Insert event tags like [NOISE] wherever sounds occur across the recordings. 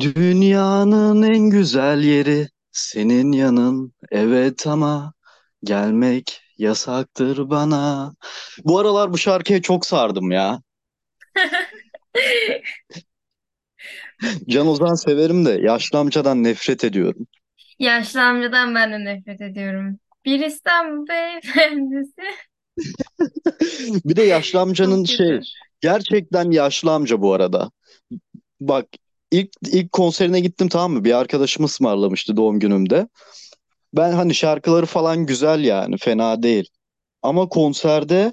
Dünyanın en güzel yeri senin yanın evet ama gelmek yasaktır bana. Bu aralar bu şarkıya çok sardım ya. [LAUGHS] Can Ozan severim de yaşlı amcadan nefret ediyorum. Yaşlı amcadan ben de nefret ediyorum. Bir İstanbul beyefendisi. [LAUGHS] Bir de yaşlı amcanın Çok şey kötü. gerçekten yaşlı amca bu arada. Bak ilk ilk konserine gittim tamam mı? Bir arkadaşım ısmarlamıştı doğum günümde. Ben hani şarkıları falan güzel yani fena değil. Ama konserde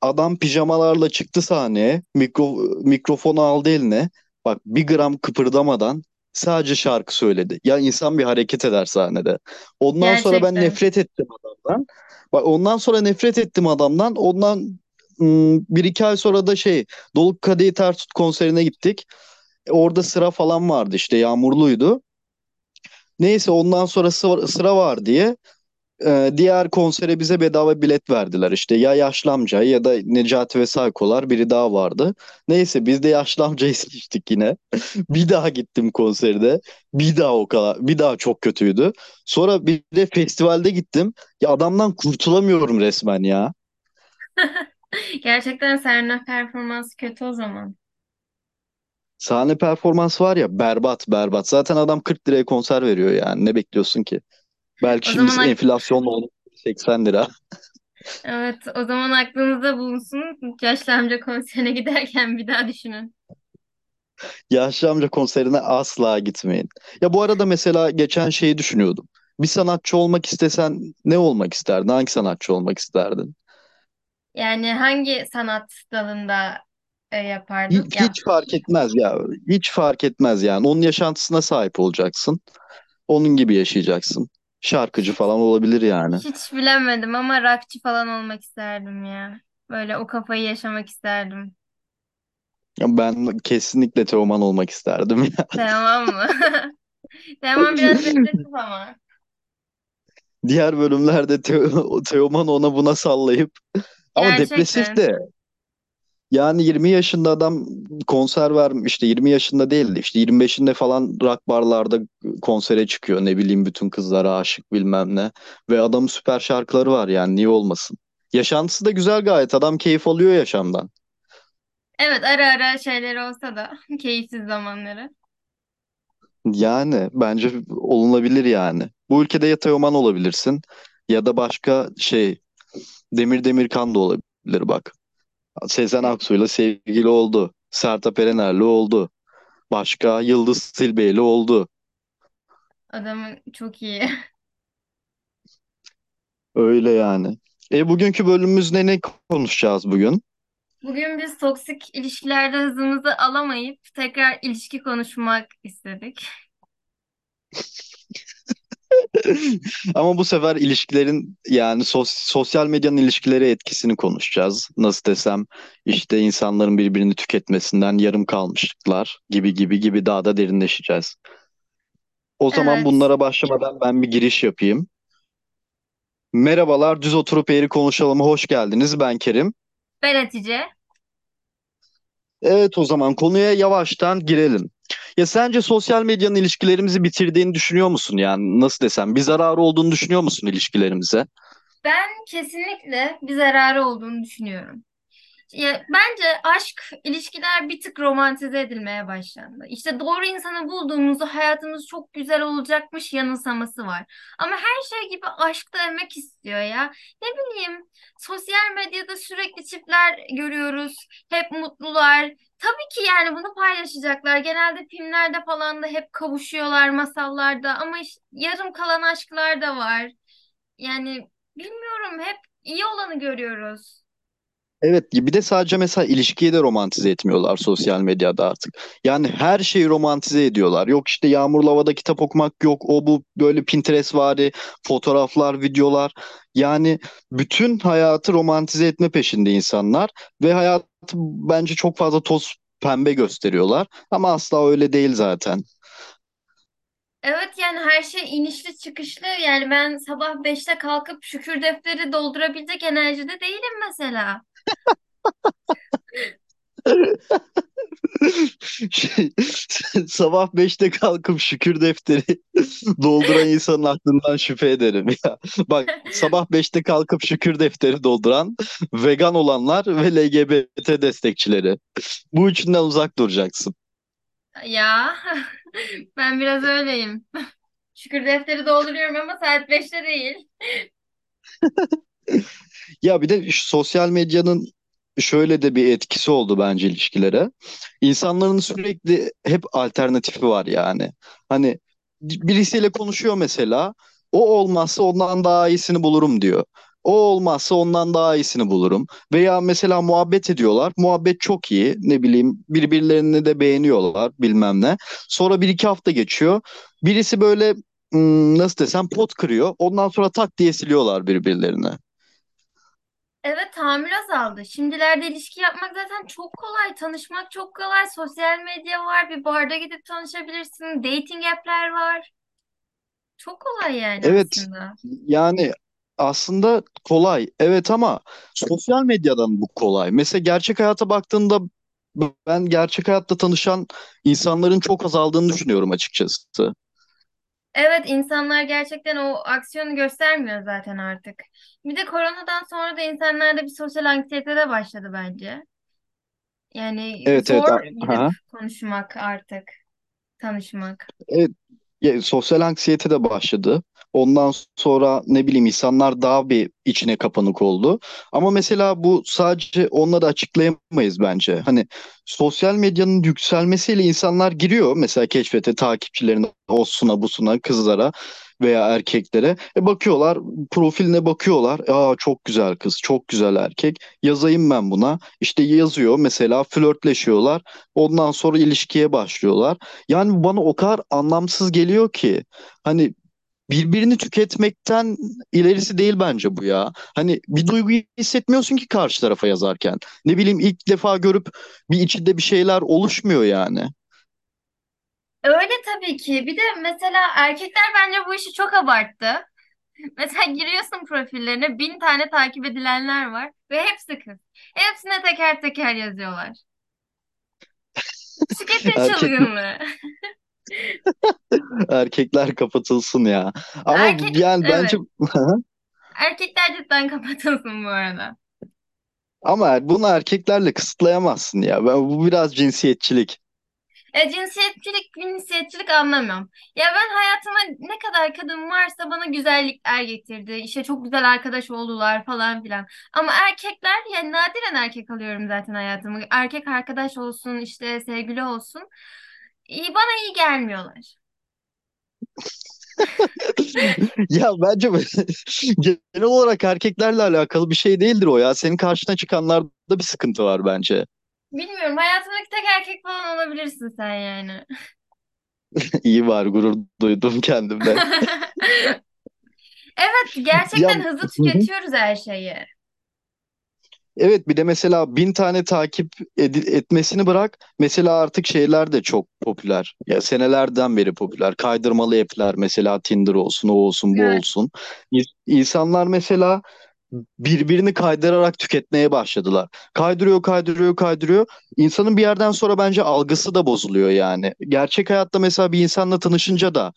Adam pijamalarla çıktı sahneye. Mikro, mikrofonu aldı eline. Bak bir gram kıpırdamadan sadece şarkı söyledi. Ya insan bir hareket eder sahnede. Ondan sonra ben Gerçekten. nefret ettim adamdan. Bak ondan sonra nefret ettim adamdan. Ondan ım, bir iki ay sonra da şey Dolu Kadehi Ters Tut konserine gittik. E, Orada sıra falan vardı işte yağmurluydu. Neyse ondan sonra sıra, sıra var diye ee, diğer konsere bize bedava bilet verdiler işte ya yaşlı amca ya da Necati ve Saykolar biri daha vardı. Neyse biz de yaşlı amcayı [LAUGHS] seçtik yine. [LAUGHS] Bir daha gittim konserde. Bir daha o kadar bir daha çok kötüydü. Sonra bir de festivalde gittim. Ya adamdan kurtulamıyorum resmen ya. [LAUGHS] Gerçekten Serna performansı kötü o zaman. Sahne performans var ya berbat berbat. Zaten adam 40 liraya konser veriyor yani. Ne bekliyorsun ki? Belki O şimdi zaman enflasyonla olmuş 80 lira. [LAUGHS] evet o zaman aklınızda bulunsun. Yaşlı amca konserine giderken bir daha düşünün. Yaşlı amca konserine asla gitmeyin. Ya bu arada mesela geçen şeyi düşünüyordum. Bir sanatçı olmak istesen ne olmak isterdin? Hangi sanatçı olmak isterdin? Yani hangi sanat dalında e, yapardın? Hiç, Ya hiç fark etmez ya. Hiç fark etmez yani. Onun yaşantısına sahip olacaksın. Onun gibi yaşayacaksın. Şarkıcı falan olabilir yani. hiç bilemedim ama rockçı falan olmak isterdim ya. Böyle o kafayı yaşamak isterdim. Ya ben kesinlikle Teoman olmak isterdim. [LAUGHS] Tamam mı? [LAUGHS] Tamam biraz [LAUGHS] depresif ama. Diğer bölümlerde Teo- Teoman ona buna sallayıp ama depresif Gerçekten. de Yani 20 yaşında adam konser vermiş işte 20 yaşında değildi işte 25'inde falan rock barlarda konsere çıkıyor ne bileyim bütün kızlara aşık bilmem ne ve adamın süper şarkıları var yani niye olmasın. Yaşantısı da güzel gayet adam keyif alıyor yaşamdan. Evet ara ara şeyleri olsa da [LAUGHS] keyifsiz zamanları. Yani bence olunabilir yani. Bu ülkede ya Teoman olabilirsin ya da başka şey Demir Demirkan da olabilir bak. Sezen Aksu'yla sevgili oldu. Sertab Erener'le oldu. Başka Yıldız Tilbe'yle oldu. Adamın çok iyi. Öyle yani. E bugünkü bölümümüzde ne konuşacağız bugün? Bugün biz toksik ilişkilerde hızımızı alamayıp tekrar ilişki konuşmak istedik. [LAUGHS] [LAUGHS] Ama bu sefer ilişkilerin yani sos- sosyal medyanın ilişkilere etkisini konuşacağız. Nasıl desem işte insanların birbirini tüketmesinden yarım kalmışlıklar gibi gibi gibi daha da derinleşeceğiz. O zaman Evet. bunlara başlamadan ben bir giriş yapayım. Merhabalar, Düz Oturup Eğri Konuşalım'a hoş geldiniz. Ben Kerim. Ben Hatice. Evet o zaman konuya yavaştan girelim. Ya sence sosyal medyanın ilişkilerimizi bitirdiğini düşünüyor musun? Yani nasıl desem bir zararı olduğunu düşünüyor musun ilişkilerimize? Ben kesinlikle bir zararı olduğunu düşünüyorum. Ya, bence aşk, ilişkiler bir tık romantize edilmeye başlandı. İşte doğru insanı bulduğumuzda hayatımız çok güzel olacakmış yanılsaması var. Ama her şey gibi aşk da emek istiyor ya. Ne bileyim, sosyal medyada sürekli çiftler görüyoruz. Hep mutlular. Tabii ki yani bunu paylaşacaklar. Genelde filmlerde falan da hep kavuşuyorlar masallarda. Ama işte yarım kalan aşklar da var. Yani bilmiyorum, hep iyi olanı görüyoruz. Evet bir de sadece mesela ilişkiyi de romantize etmiyorlar sosyal medyada artık. Yani her şeyi romantize ediyorlar. Yok işte yağmurlu havada kitap okumak yok. O bu böyle Pinterest fotoğraflar, videolar. Yani bütün hayatı romantize etme peşinde insanlar ve hayatı bence çok fazla toz pembe gösteriyorlar. Ama asla öyle değil zaten. Evet yani her şey inişli çıkışlı. Yani ben sabah beşte kalkıp şükür defteri doldurabilecek enerjide değilim mesela. Şey, sabah beşte kalkıp şükür defteri [LAUGHS] dolduran insanın aklından şüphe ederim ya. Bak sabah beşte kalkıp şükür defteri dolduran vegan olanlar ve LGBT destekçileri. Bu üçünden uzak duracaksın. Ya ben biraz öyleyim. Şükür defteri dolduruyorum ama saat beşte değil. [LAUGHS] Ya bir de şu sosyal medyanın şöyle de bir etkisi oldu bence ilişkilere. İnsanların sürekli hep alternatifi var yani. Hani birisiyle konuşuyor mesela. O olmazsa ondan daha iyisini bulurum diyor. O olmazsa ondan daha iyisini bulurum. Veya mesela muhabbet ediyorlar. Muhabbet çok iyi. Ne bileyim birbirlerini de beğeniyorlar bilmem ne. Sonra bir iki hafta geçiyor. Birisi böyle hmm, nasıl desem pot kırıyor. Ondan sonra tak diye siliyorlar birbirlerini. Evet tahammül azaldı. Şimdilerde ilişki yapmak zaten çok kolay. Tanışmak çok kolay. Sosyal medya var. Bir barda gidip tanışabilirsin. Dating app'ler var. Çok kolay yani Evet aslında. yani aslında kolay evet ama sosyal medyadan bu kolay. Mesela gerçek hayata baktığında ben gerçek hayatta tanışan insanların çok azaldığını düşünüyorum açıkçası. Evet insanlar gerçekten o aksiyonu göstermiyor zaten artık. Bir de koronadan sonra da insanlarda bir sosyal anksiyete de başladı bence. Yani Evet evet. zor a- gidip Aha. konuşmak artık, tanışmak. Evet, ya, sosyal anksiyete de başladı. Ondan sonra ne bileyim insanlar daha bir içine kapanık oldu. Ama mesela bu sadece onları açıklayamayız bence. Hani sosyal medyanın yükselmesiyle insanlar giriyor mesela keşfete takipçilerine, osuna, busuna, kızlara veya erkeklere. E bakıyorlar, profiline bakıyorlar. Aa çok güzel kız, çok güzel erkek. Yazayım ben buna. İşte yazıyor mesela flörtleşiyorlar. Ondan sonra ilişkiye başlıyorlar. Yani bana o kadar anlamsız geliyor ki hani birbirini tüketmekten ilerisi değil bence bu ya. Hani bir duyguyu hissetmiyorsun ki karşı tarafa yazarken. Ne bileyim ilk defa görüp bir içinde bir şeyler oluşmuyor yani. Öyle tabii ki. Bir de mesela erkekler bence bu işi çok abarttı. [LAUGHS] Mesela giriyorsun profillerine bin tane takip edilenler var ve hepsi kız. Hepsine teker teker yazıyorlar. [LAUGHS] Tüketim Erkek çılgınlığı. [LAUGHS] [LAUGHS] erkekler kapatılsın ya. Ama Erkek, yani bence. [LAUGHS] Erkekler cidden kapatılsın bu arada. ama bunu erkeklerle kısıtlayamazsın ya. Ben, bu biraz cinsiyetçilik. E, cinsiyetçilik, cinsiyetçilik anlamıyorum. Ya ben hayatıma ne kadar kadın varsa bana güzellikler getirdi. İşte çok güzel arkadaş oldular falan filan. Ama erkekler yani nadiren erkek alıyorum zaten hayatımı. Erkek arkadaş olsun işte sevgili olsun. İyi, bana iyi gelmiyorlar. [LAUGHS] Ya bence [LAUGHS] genel olarak erkeklerle alakalı bir şey değildir o ya. Senin karşına çıkanlarda bir sıkıntı var bence. Bilmiyorum hayatımdaki tek erkek falan olabilirsin sen yani. [LAUGHS] İyi var gurur duydum kendimden. Evet Ya gerçekten hızlı Hı hı. tüketiyoruz her şeyi. Evet bir de mesela bin tane takip etmesini bırak. Mesela artık şeyler de çok popüler. Ya senelerden beri popüler. Kaydırmalı app'ler mesela Tinder olsun, o olsun, bu Evet. olsun. İ- İnsanlar mesela birbirini kaydırarak tüketmeye başladılar. Kaydırıyor, kaydırıyor, kaydırıyor. İnsanın bir yerden sonra bence algısı da bozuluyor yani. Gerçek hayatta mesela bir insanla tanışınca da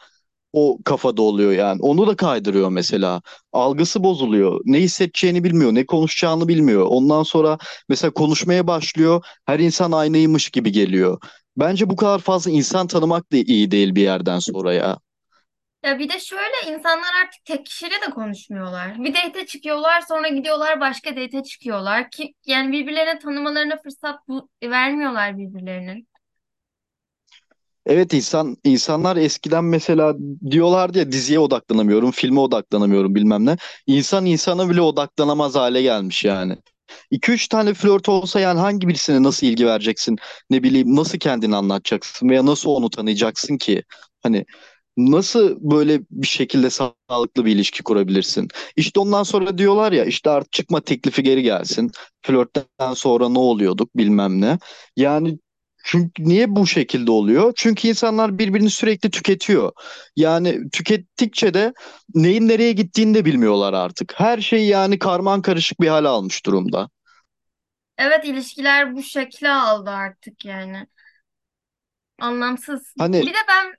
o kafada oluyor yani. Onu da kaydırıyor mesela. Algısı bozuluyor. Ne hissedeceğini bilmiyor, ne konuşacağını bilmiyor. Ondan sonra mesela konuşmaya başlıyor. Her insan aynıymış gibi geliyor. Bence bu kadar fazla insan tanımak da iyi değil bir yerden sonra ya. Ya bir de şöyle insanlar artık tek kişiyle de konuşmuyorlar. Bir date çıkıyorlar sonra gidiyorlar başka date çıkıyorlar ki yani birbirlerine tanımalarına fırsat bu, vermiyorlar birbirlerinin. Evet insan insanlar eskiden mesela diyorlardı ya diziye odaklanamıyorum, filme odaklanamıyorum bilmem ne. İnsan insana bile odaklanamaz hale gelmiş yani. 2 üç tane flört olsa yani hangi birisine nasıl ilgi vereceksin? Ne bileyim nasıl kendini anlatacaksın veya nasıl onu tanıyacaksın ki? Hani nasıl böyle bir şekilde sağlıklı bir ilişki kurabilirsin? İşte ondan sonra diyorlar ya işte artık çıkma teklifi geri gelsin. Flörtten sonra ne oluyorduk bilmem ne. Yani çünkü niye bu şekilde oluyor? Çünkü insanlar birbirini sürekli tüketiyor. Yani tükettikçe de neyin nereye gittiğini de bilmiyorlar artık. Her şey yani karman karışık bir hale almış durumda. Evet ilişkiler bu şekli aldı artık yani. Anlamsız. Hani Bir de ben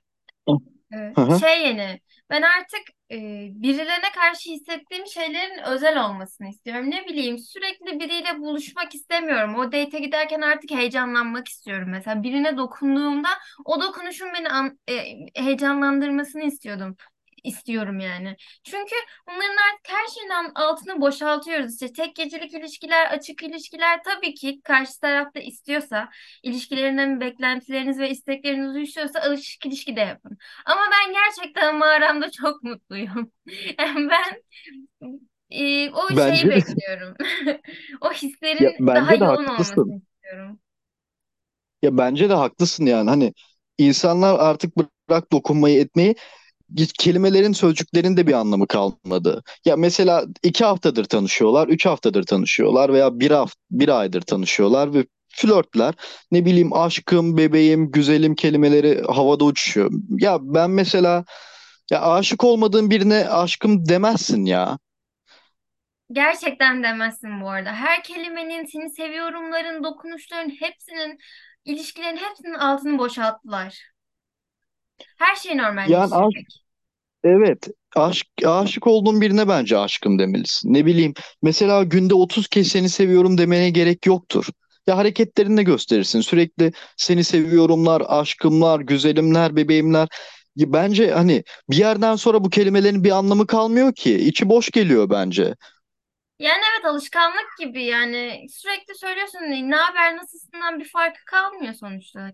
Hı e, hı. şey yeni ben artık e, birilerine karşı hissettiğim şeylerin özel olmasını istiyorum. Ne bileyim sürekli biriyle buluşmak istemiyorum. O date'e giderken artık heyecanlanmak istiyorum. Mesela birine dokunduğumda o dokunuşun beni an- e, heyecanlandırmasını istiyordum. İstiyorum yani. Çünkü bunların artık her şeyden altını boşaltıyoruz. İşte tek gecelik ilişkiler, açık ilişkiler tabii ki karşı tarafta istiyorsa, ilişkilerinden beklentileriniz ve istekleriniz uyuşuyorsa açık ilişki de yapın. Ama ben gerçekten mağaramda [LAUGHS] çok mutluyum. Yani ben e, o şeyi bence de bekliyorum. [LAUGHS] O ya hislerin daha bence de yoğun haklısın. olmasını istiyorum. Ya bence de haklısın yani. Hani insanlar artık bırak dokunmayı etmeyi kelimelerin sözcüklerin de bir anlamı kalmadı. Ya mesela iki haftadır tanışıyorlar, üç haftadır tanışıyorlar veya bir hafta, bir aydır tanışıyorlar ve flörtler ne bileyim aşkım, bebeğim, güzelim kelimeleri havada uçuşuyor. Ya ben mesela ya aşık olmadığın birine aşkım demezsin ya. Gerçekten demezsin bu arada. Her kelimenin, seni seviyorumların, dokunuşların hepsinin, ilişkilerin hepsinin altını boşalttılar. Her şey Yani aşk, normalleştirdik. Evet aşk, aşık olduğun birine bence aşkım demelisin. Ne bileyim mesela günde 30 kez seni seviyorum demene gerek yoktur. Ya hareketlerinle gösterirsin. Sürekli seni seviyorumlar, aşkımlar, güzelimler, bebeğimler. Bence hani bir yerden sonra bu kelimelerin bir anlamı kalmıyor ki. İçi boş geliyor bence. Yani evet alışkanlık gibi yani sürekli söylüyorsun ne haber nasılsından bir farkı kalmıyor sonuçta.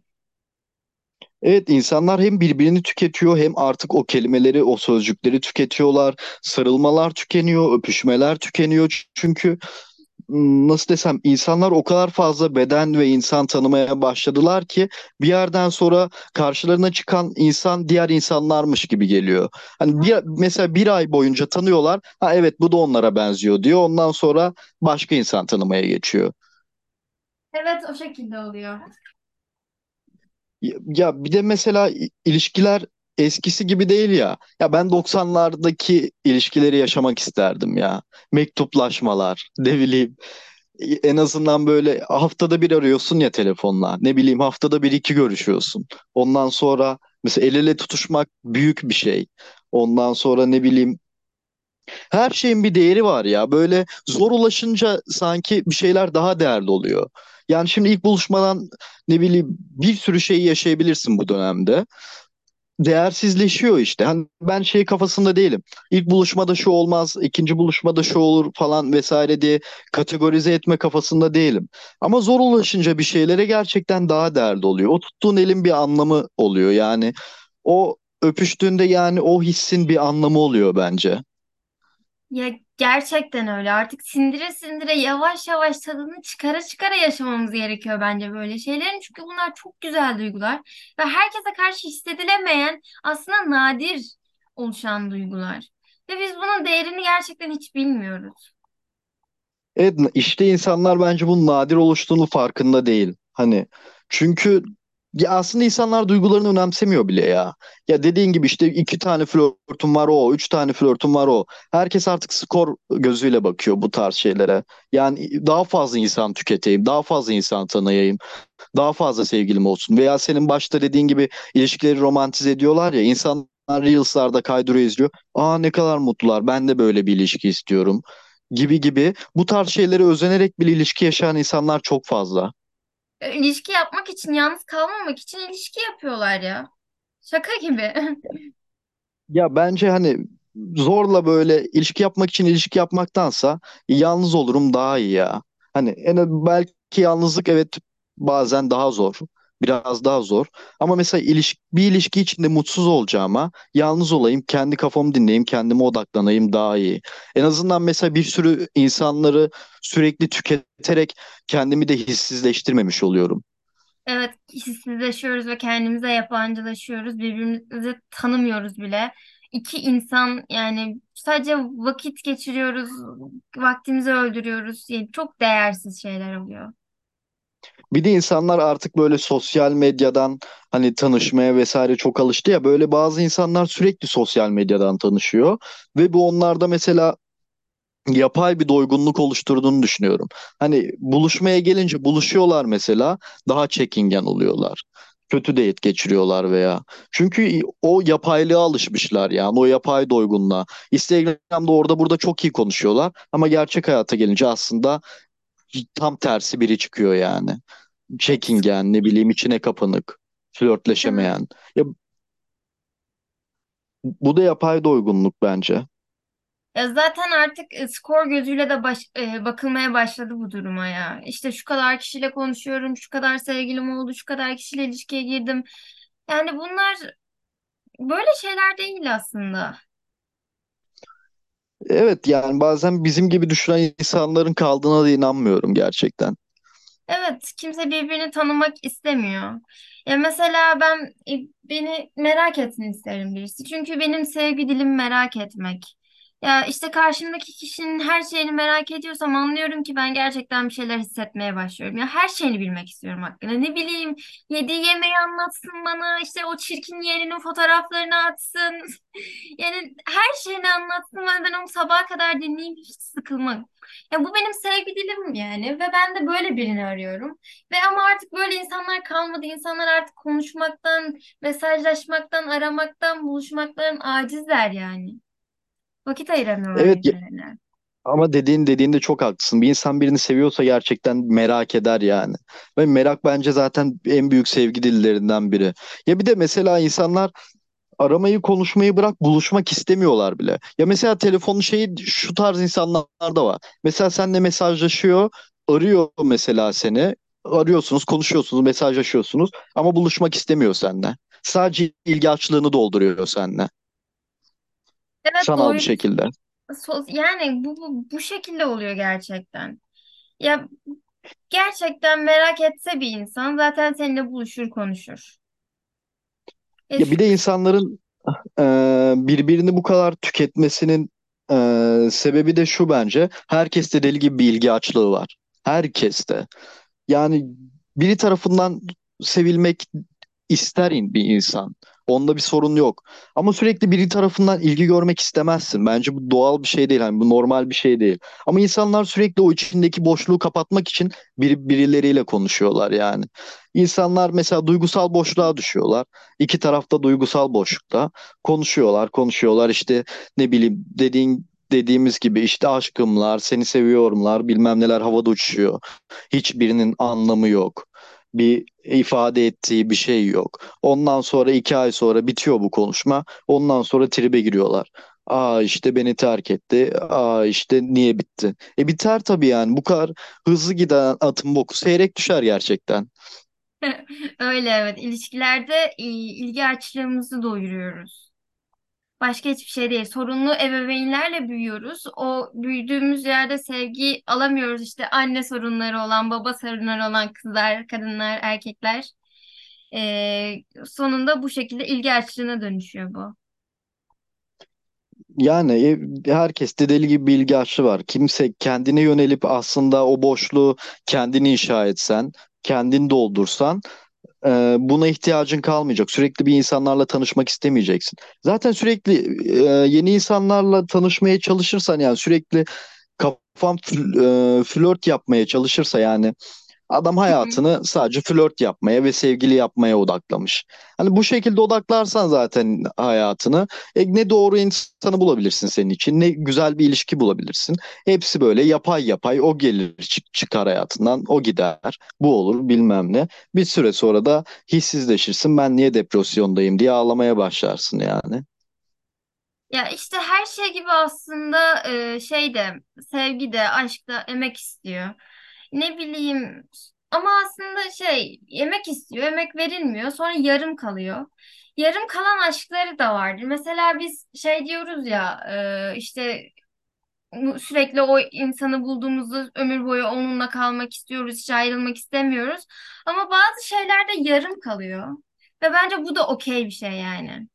Evet insanlar hem birbirini tüketiyor hem artık o kelimeleri, o sözcükleri tüketiyorlar. Sarılmalar tükeniyor, öpüşmeler tükeniyor. Çünkü nasıl desem insanlar o kadar fazla beden ve insan tanımaya başladılar ki bir yerden sonra karşılarına çıkan insan diğer insanlarmış gibi geliyor. Hani bir, mesela bir ay boyunca tanıyorlar. Ha evet bu da onlara benziyor diyor. Ondan sonra başka insan tanımaya geçiyor. Evet o şekilde oluyor. Ya bir de mesela ilişkiler eskisi gibi değil ya. Ya ben 90'lardaki ilişkileri yaşamak isterdim ya. Mektuplaşmalar, ne bileyim en azından böyle haftada bir arıyorsun ya telefonla. Ne bileyim haftada bir iki görüşüyorsun. Ondan sonra mesela el ele tutuşmak büyük bir şey. Ondan sonra ne bileyim her şeyin bir değeri var ya. Böyle zor ulaşınca sanki bir şeyler daha değerli oluyor. Yani şimdi ilk buluşmadan ne bileyim bir sürü şeyi yaşayabilirsin bu dönemde değersizleşiyor işte. Hani ben şey kafasında değilim. İlk buluşmada şu olmaz, ikinci buluşmada şu olur falan vesaire diye kategorize etme kafasında değilim. Ama zor ulaşınca bir şeylere gerçekten daha değerli oluyor. O tuttuğun elin bir anlamı oluyor. Yani o öpüştüğünde yani o hissin bir anlamı oluyor bence. Ya gerçekten öyle. Artık sindire sindire yavaş yavaş tadını çıkara çıkara yaşamamız gerekiyor bence böyle şeylerin. Çünkü bunlar çok güzel duygular ve herkese karşı hissedilemeyen aslında nadir oluşan duygular. Ve biz bunun değerini gerçekten hiç bilmiyoruz. Evet işte insanlar bence bunun nadir oluştuğunu farkında değil. Hani çünkü ya aslında insanlar duygularını önemsemiyor bile ya. Ya dediğin gibi işte iki tane flörtüm var o, üç tane flörtüm var o. Herkes artık skor gözüyle bakıyor bu tarz şeylere. Yani daha fazla insan tüketeyim, daha fazla insan tanıyayım, daha fazla sevgilim olsun. Veya senin başta dediğin gibi ilişkileri romantize ediyorlar ya. İnsanlar Reels'larda kaydırıyor izliyor. Aa ne kadar mutlular. Ben de böyle bir ilişki istiyorum gibi gibi bu tarz şeylere özenerek bir ilişki yaşayan insanlar çok fazla. E, İlişki yapmak için, yalnız kalmamak için ilişki yapıyorlar ya. Şaka gibi. [LAUGHS] Ya bence hani zorla böyle ilişki yapmak için ilişki yapmaktansa yalnız olurum daha iyi ya. Hani en belki yalnızlık evet bazen daha zor. Biraz daha zor. Ama mesela ilişki, bir ilişki içinde mutsuz olacağıma yalnız olayım, kendi kafamı dinleyeyim, kendime odaklanayım daha iyi. En azından mesela bir sürü insanları sürekli tüketerek kendimi de hissizleştirmemiş oluyorum. Evet, hissizleşiyoruz ve kendimize yabancılaşıyoruz. Birbirimizi tanımıyoruz bile. İki insan yani sadece vakit geçiriyoruz, vaktimizi öldürüyoruz. Yani çok değersiz şeyler oluyor. Bir de insanlar artık böyle sosyal medyadan hani tanışmaya vesaire çok alıştı ya böyle bazı insanlar sürekli sosyal medyadan tanışıyor ve bu onlarda mesela yapay bir doygunluk oluşturduğunu düşünüyorum. Hani buluşmaya gelince buluşuyorlar mesela daha çekingen oluyorlar. Kötü date geçiriyorlar veya. Çünkü o yapaylığa alışmışlar yani o yapay doygunluğa. Instagram'da orada burada çok iyi konuşuyorlar ama gerçek hayata gelince aslında tam tersi biri çıkıyor yani. Çekingen ne bileyim içine kapanık, flörtleşemeyen. Ya bu da yapay doygunluk bence. Ya zaten artık e, skor gözüyle de baş, e, bakılmaya başladı bu duruma ya. İşte şu kadar kişiyle konuşuyorum, şu kadar sevgilim oldu, şu kadar kişiyle ilişkiye girdim. Yani bunlar böyle şeyler değil aslında. Evet yani bazen bizim gibi düşünen insanların kaldığına da inanmıyorum gerçekten. Evet, kimse birbirini tanımak istemiyor. Ya mesela ben e, beni merak etsin isterim birisi. Çünkü benim sevgi dilim merak etmek. Ya işte karşımdaki kişinin her şeyini merak ediyorsam anlıyorum ki ben gerçekten bir şeyler hissetmeye başlıyorum. Ya her şeyini bilmek istiyorum hakkında. Ne bileyim, yediği yemeği anlatsın bana, işte o çirkin yeğeninin fotoğraflarını atsın. [LAUGHS] Yani her şeyini anlatsın ve ben onu sabaha kadar dinleyeyim hiç sıkılmam. Ya bu benim sevgi dilim yani ve ben de böyle birini arıyorum. Ve ama artık böyle insanlar kalmadı. İnsanlar artık konuşmaktan, mesajlaşmaktan, aramaktan, buluşmaktan acizler yani. Vakit ayıramıyorlar Evet ya- birbirlerine. ama dediğin dediğinde çok haklısın. Bir insan birini seviyorsa gerçekten merak eder yani. Ve merak bence zaten en büyük sevgi dillerinden biri. Ya bir de mesela insanlar aramayı konuşmayı bırak buluşmak istemiyorlar bile. Ya mesela telefonun şeyi şu tarz insanlar da var. Mesela seninle mesajlaşıyor, arıyor mesela seni. Arıyorsunuz, konuşuyorsunuz, mesajlaşıyorsunuz ama buluşmak istemiyor seninle. Sadece ilgi açlığını dolduruyor seninle. Evet Sanal bir doğru. şekilde. Yani bu, bu, bu şekilde oluyor gerçekten. Ya gerçekten merak etse bir insan zaten seninle buluşur konuşur. E, Ya bir de insanların e, birbirini bu kadar tüketmesinin e, sebebi de şu bence. Herkeste deli gibi bir ilgi açlığı var. Herkeste. Yani biri tarafından sevilmek ister in- bir insan. Onda bir sorun yok. Ama sürekli biri tarafından ilgi görmek istemezsin. Bence bu doğal bir şey değil. Hani bu normal bir şey değil. Ama insanlar sürekli o içindeki boşluğu kapatmak için biri, birileriyle konuşuyorlar yani. İnsanlar mesela duygusal boşluğa düşüyorlar. İki tarafta duygusal boşlukta konuşuyorlar, konuşuyorlar. İşte ne bileyim dediğin dediğimiz gibi işte aşkımlar, seni seviyorumlar, bilmem neler havada uçuşuyor. Hiçbirinin anlamı yok. Bir ifade ettiği bir şey yok. Ondan sonra iki ay sonra bitiyor bu konuşma. Ondan sonra tribe giriyorlar. Aa işte beni terk etti. Aa işte niye bitti? E biter tabii yani. Bu kadar hızlı giden atın boku seyrek düşer gerçekten. [LAUGHS] Öyle evet. İlişkilerde ilgi açlığımızı doyuruyoruz. Başka hiçbir şey değil. Sorunlu ebeveynlerle büyüyoruz. O büyüdüğümüz yerde sevgi alamıyoruz. İşte anne sorunları olan, baba sorunları olan kızlar, kadınlar, erkekler. Ee, sonunda bu şekilde ilgi açlığına dönüşüyor bu. Yani e, herkeste deli gibi bilgi açlığı var. Kimse kendine yönelip aslında o boşluğu kendini inşa etsen, kendin doldursan e, buna ihtiyacın kalmayacak. Sürekli bir insanlarla tanışmak istemeyeceksin. Zaten sürekli e, yeni insanlarla tanışmaya çalışırsan yani sürekli kafam fl- e, flört yapmaya çalışırsa yani Adam hayatını sadece flört yapmaya ve sevgili yapmaya odaklamış. Hani bu şekilde odaklarsan zaten hayatını e, ne doğru insanı bulabilirsin senin için ne güzel bir ilişki bulabilirsin. Hepsi böyle yapay yapay o gelir çık- çıkar hayatından o gider bu olur bilmem ne. Bir süre sonra da hissizleşirsin ben niye depresyondayım diye ağlamaya başlarsın yani. Ya işte her şey gibi aslında e, şey de sevgi de aşk da emek istiyor. Ne bileyim ama aslında şey emek istiyor, emek verilmiyor sonra yarım kalıyor. Yarım kalan aşkları da vardır. Mesela biz şey diyoruz ya e, işte sürekli o insanı bulduğumuzda ömür boyu onunla kalmak istiyoruz, hiç ayrılmak istemiyoruz. Ama bazı şeyler de yarım kalıyor. Ve bence bu da okey bir şey yani.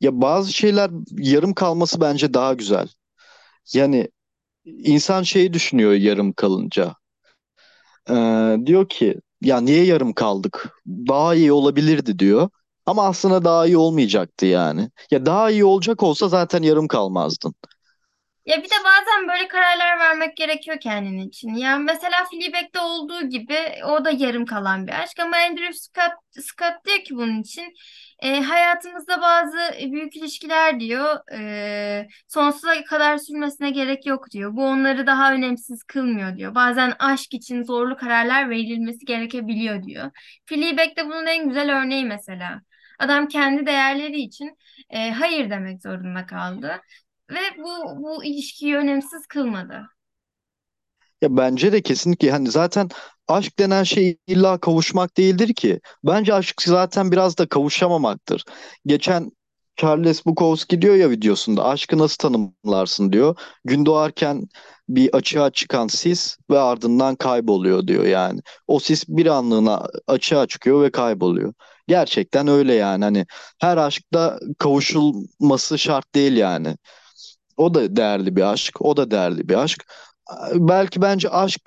Ya bazı şeyler yarım kalması bence daha güzel. Yani insan şeyi düşünüyor yarım kalınca. Ee, diyor ki ya niye yarım kaldık? Daha iyi olabilirdi diyor. Ama aslında daha iyi olmayacaktı yani. Ya daha iyi olacak olsa zaten yarım kalmazdın. Ya bir de bazen böyle kararlar vermek gerekiyor kendin için. Yani mesela Fleabag'de olduğu gibi o da yarım kalan bir aşk ama Andrew Scott, Scott diyor ki bunun için e, hayatımızda bazı büyük ilişkiler diyor e, sonsuza kadar sürmesine gerek yok diyor. Bu onları daha önemsiz kılmıyor diyor. Bazen aşk için zorlu kararlar verilmesi gerekebiliyor diyor. Fleabag de bunun en güzel örneği mesela. Adam kendi değerleri için e, hayır demek zorunda kaldı. Ve bu bu ilişkiyi önemsiz kılmadı. Ya bence de kesinlikle hani zaten aşk denen şey illa kavuşmak değildir ki. Bence aşk zaten biraz da kavuşamamaktır. Geçen Charles Bukowski diyor ya videosunda aşkı nasıl tanımlarsın diyor. Gün doğarken bir açığa çıkan sis ve ardından kayboluyor diyor yani. O sis bir anlığına açığa çıkıyor ve kayboluyor. Gerçekten öyle yani hani her aşkta kavuşulması şart değil yani. O da değerli bir aşk. O da değerli bir aşk. Belki bence aşk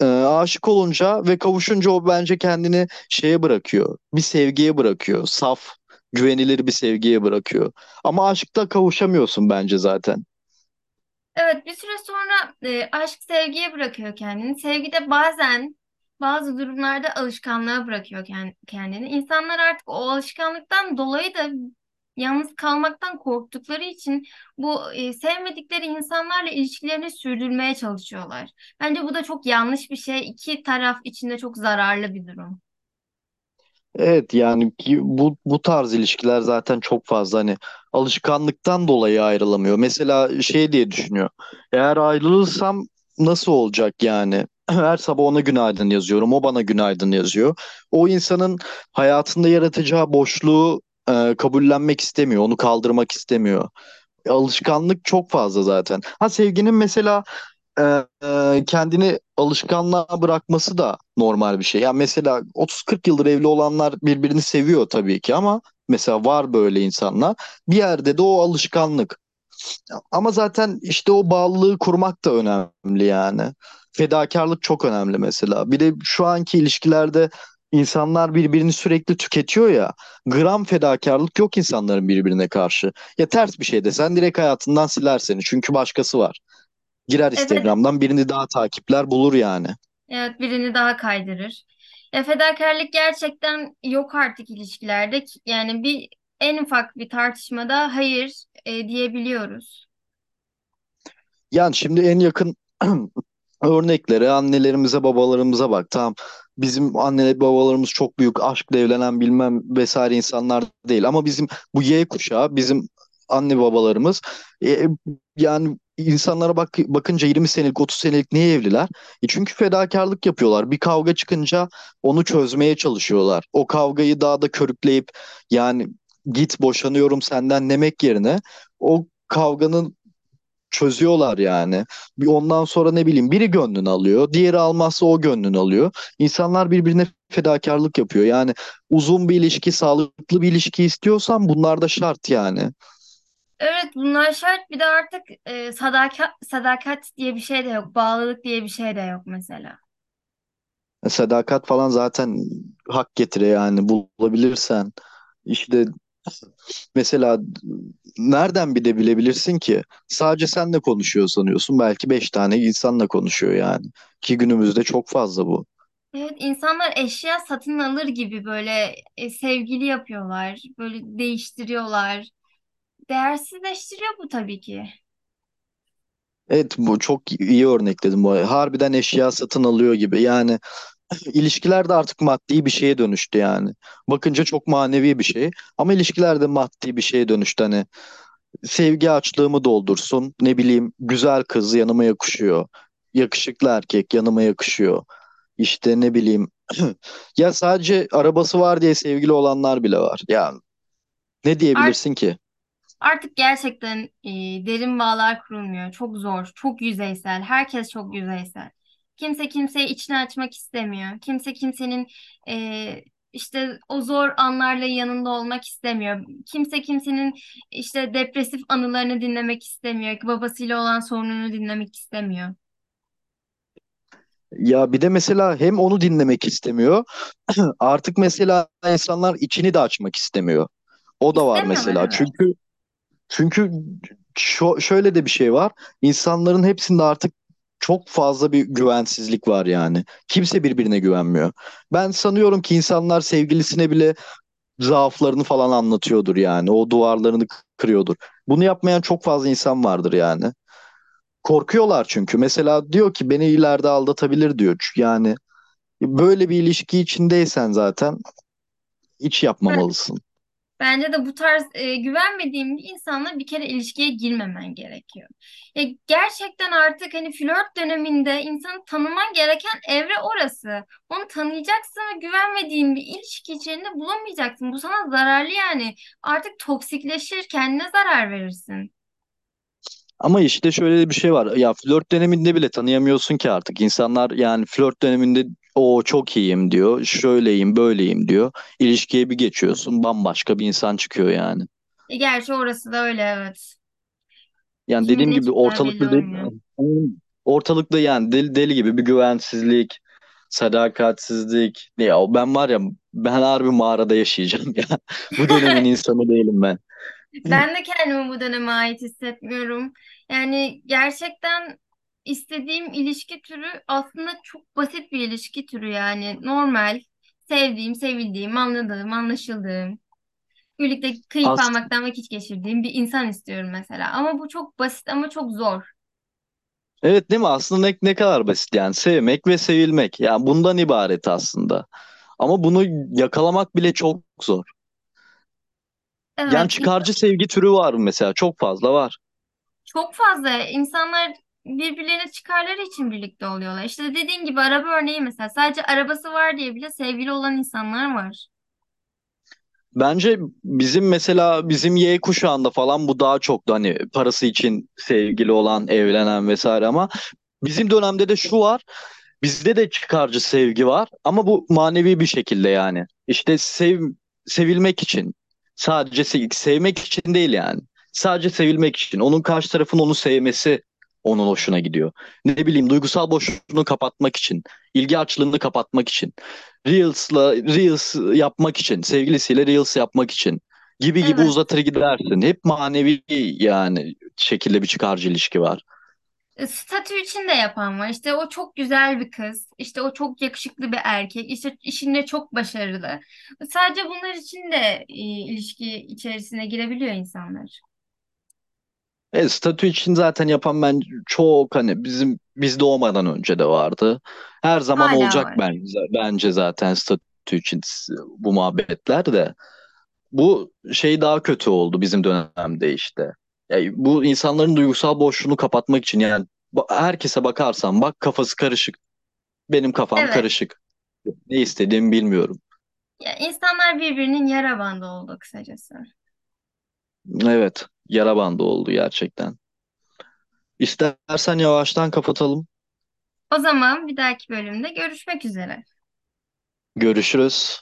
e, aşık olunca ve kavuşunca o bence kendini şeye bırakıyor. Bir sevgiye bırakıyor. Saf, güvenilir bir sevgiye bırakıyor. Ama aşkta kavuşamıyorsun bence zaten. Evet bir süre sonra e, aşk sevgiye bırakıyor kendini. Sevgi de bazen bazı durumlarda alışkanlığa bırakıyor kend- kendini. İnsanlar artık o alışkanlıktan dolayı da yalnız kalmaktan korktukları için bu e, sevmedikleri insanlarla ilişkilerini sürdürmeye çalışıyorlar. Bence bu da çok yanlış bir şey. İki taraf için de çok zararlı bir durum. Evet yani ki bu bu tarz ilişkiler zaten çok fazla hani alışkanlıktan dolayı ayrılamıyor. Mesela şey diye düşünüyor. Eğer ayrılırsam nasıl olacak yani? [CLEARS THROAT] Her sabah ona günaydın yazıyorum. O bana günaydın yazıyor. O insanın hayatında yaratacağı boşluğu e, kabullenmek istemiyor. Onu kaldırmak istemiyor. Alışkanlık çok fazla zaten. Ha sevginin mesela e, e, kendini alışkanlığa bırakması da normal bir şey. Yani mesela 30-40 yıldır evli olanlar birbirini seviyor tabii ki ama mesela var böyle insanlar. Bir yerde de o alışkanlık. Ama zaten işte o bağlılığı kurmak da önemli yani. Fedakarlık çok önemli mesela. Bir de şu anki ilişkilerde insanlar birbirini sürekli tüketiyor ya. Gram fedakarlık yok insanların birbirine karşı. Ya ters bir şey desen direkt hayatından siler seni. Çünkü başkası var. Girer Evet, Instagram'dan birini daha takipler bulur yani. evet birini daha kaydırır. Ya fedakarlık gerçekten yok artık ilişkilerde. Yani bir en ufak bir tartışmada hayır e, diyebiliyoruz. Yani şimdi en yakın [CLEARS THROAT] örnekleri annelerimize babalarımıza bak. Tamam bizim anne babalarımız çok büyük aşkla evlenen bilmem vesaire insanlar değil. Ama bizim bu Y kuşağı bizim anne babalarımız e, yani insanlara bak, bakınca 20 senelik 30 senelik niye evliler? E çünkü fedakarlık yapıyorlar. Bir kavga çıkınca onu çözmeye çalışıyorlar. O kavgayı daha da körükleyip yani git boşanıyorum senden demek yerine o kavganın çözüyorlar yani. Bir ondan sonra ne bileyim biri gönlünü alıyor, diğeri almazsa o gönlünü alıyor. İnsanlar birbirine fedakarlık yapıyor. Yani uzun bir ilişki, sağlıklı bir ilişki istiyorsan bunlar da şart yani. Evet bunlar şart. Bir de artık e, sadakat, sadakat diye bir şey de yok. Bağlılık diye bir şey de yok mesela. Sadakat falan zaten hak getire yani bulabilirsen. İşte mesela nereden bir de bilebilirsin ki? Sadece senle konuşuyor sanıyorsun. Belki beş tane insanla konuşuyor yani. Ki günümüzde çok fazla bu. Evet insanlar eşya satın alır gibi böyle e, sevgili yapıyorlar. Böyle değiştiriyorlar. Değersizleştiriyor bu tabii ki. Evet bu çok iyi örnekledim bu. Harbiden eşya satın alıyor gibi. Yani ilişkiler de artık maddi bir şeye dönüştü yani. Bakınca çok manevi bir şey. Ama ilişkiler de maddi bir şeye dönüştü. Hani sevgi açlığımı doldursun. Ne bileyim güzel kız yanıma yakışıyor. Yakışıklı erkek yanıma yakışıyor. İşte ne bileyim [CLEARS THROAT] ya sadece arabası var diye sevgili olanlar bile var. Ya ne Art, diyebilirsin ki? artık gerçekten e, derin bağlar kurulmuyor. Çok zor, çok yüzeysel. Herkes çok yüzeysel. Kimse kimseye içini açmak istemiyor. Kimse kimsenin e, işte o zor anlarla yanında olmak istemiyor. Kimse kimsenin işte depresif anılarını dinlemek istemiyor. Babasıyla olan sorununu dinlemek istemiyor. Ya bir de mesela hem onu dinlemek istemiyor. [CLEARS THROAT] Artık mesela insanlar içini de açmak istemiyor. O da var mesela. evet. Çünkü çünkü şöyle de bir şey var. İnsanların hepsinde artık çok fazla bir güvensizlik var yani. Kimse birbirine güvenmiyor. Ben sanıyorum ki insanlar sevgilisine bile zaaflarını falan anlatıyordur yani. O duvarlarını kırıyordur. Bunu yapmayan çok fazla insan vardır yani. Korkuyorlar çünkü. Mesela diyor ki beni ileride aldatabilir diyor. Yani böyle bir ilişki içindeysen zaten hiç yapmamalısın. Bence de bu tarz e, güvenmediğim bir insanla bir kere ilişkiye girmemen gerekiyor. Ya gerçekten artık hani flört döneminde insanı tanıman gereken evre orası. Onu tanıyacaksın ve güvenmediğin bir ilişki içerisinde bulunmayacaksın. Bu sana zararlı yani. Artık toksikleşir, kendine zarar verirsin. Ama işte şöyle bir şey var. Ya flört döneminde bile tanıyamıyorsun ki artık. İnsanlar yani flört döneminde o çok iyiyim diyor. Şöyleyim, böyleyim diyor. İlişkiye bir geçiyorsun, bambaşka bir insan çıkıyor yani. E, gerçi orası da öyle evet. Yani Kimin dediğim ne gibi çıkacağı belli ortalıkta de, olmuyor. ortalıkta yani deli, deli gibi bir güvensizlik, sadakatsizlik. Ya ben var ya ben harbi mağarada yaşayacağım ya. [LAUGHS] Bu dönemin [LAUGHS] insanı değilim ben. Ben de kendimi bu döneme ait hissetmiyorum. Yani gerçekten istediğim ilişki türü aslında çok basit bir ilişki türü yani normal, sevdiğim, sevildiğim, anladığım, anlaşıldığım, birlikte keyif As almaktan vakit geçirdiğim bir insan istiyorum mesela. Ama bu çok basit ama çok zor. evet değil mi? Aslında ne, ne kadar basit yani sevmek ve sevilmek. Yani bundan ibaret aslında. Ama bunu yakalamak bile çok zor. Yani Evet, çıkarcı sevgi türü var mesela. Çok fazla var. çok fazla insanlar birbirlerine çıkarları için birlikte oluyorlar. İşte dediğin gibi araba örneği mesela sadece arabası var diye bile sevgili olan insanlar var. Bence bizim mesela bizim Y kuşağında falan bu daha çok da hani parası için sevgili olan, evlenen vesaire ama bizim dönemde de şu var. Bizde de çıkarcı sevgi var ama bu manevi bir şekilde yani. İşte sev, sevilmek için. Sadece se- sevmek için değil yani. Sadece sevilmek için. Onun karşı tarafın onu sevmesi onun hoşuna gidiyor. Ne bileyim duygusal boşluğunu kapatmak için. ilgi açlığını kapatmak için. Reels'la Reels yapmak için. Sevgilisiyle Reels yapmak için. Gibi gibi Evet. uzatır gidersin. Hep manevi yani şekilde bir çıkarcı ilişki var. E, Statü için de yapan var. İşte o çok güzel bir kız. İşte o çok yakışıklı bir erkek. İşte işinde çok başarılı. Sadece bunlar için de e, ilişki içerisine girebiliyor insanlar. E, statü için zaten yapan ben çok hani bizim biz doğmadan önce de vardı. Her zaman Hala olacak var. bence, bence zaten statü için bu muhabbetler de. Bu şey daha kötü oldu bizim dönemde işte. Yani bu insanların duygusal boşluğunu kapatmak için yani herkese bakarsan bak kafası karışık. Benim kafam Evet. karışık. Ne istediğimi bilmiyorum. Ya, insanlar birbirinin yara bandı oldu kısacası. Evet, yara bandı oldu gerçekten. İstersen yavaştan kapatalım. O zaman bir dahaki bölümde görüşmek üzere. Görüşürüz.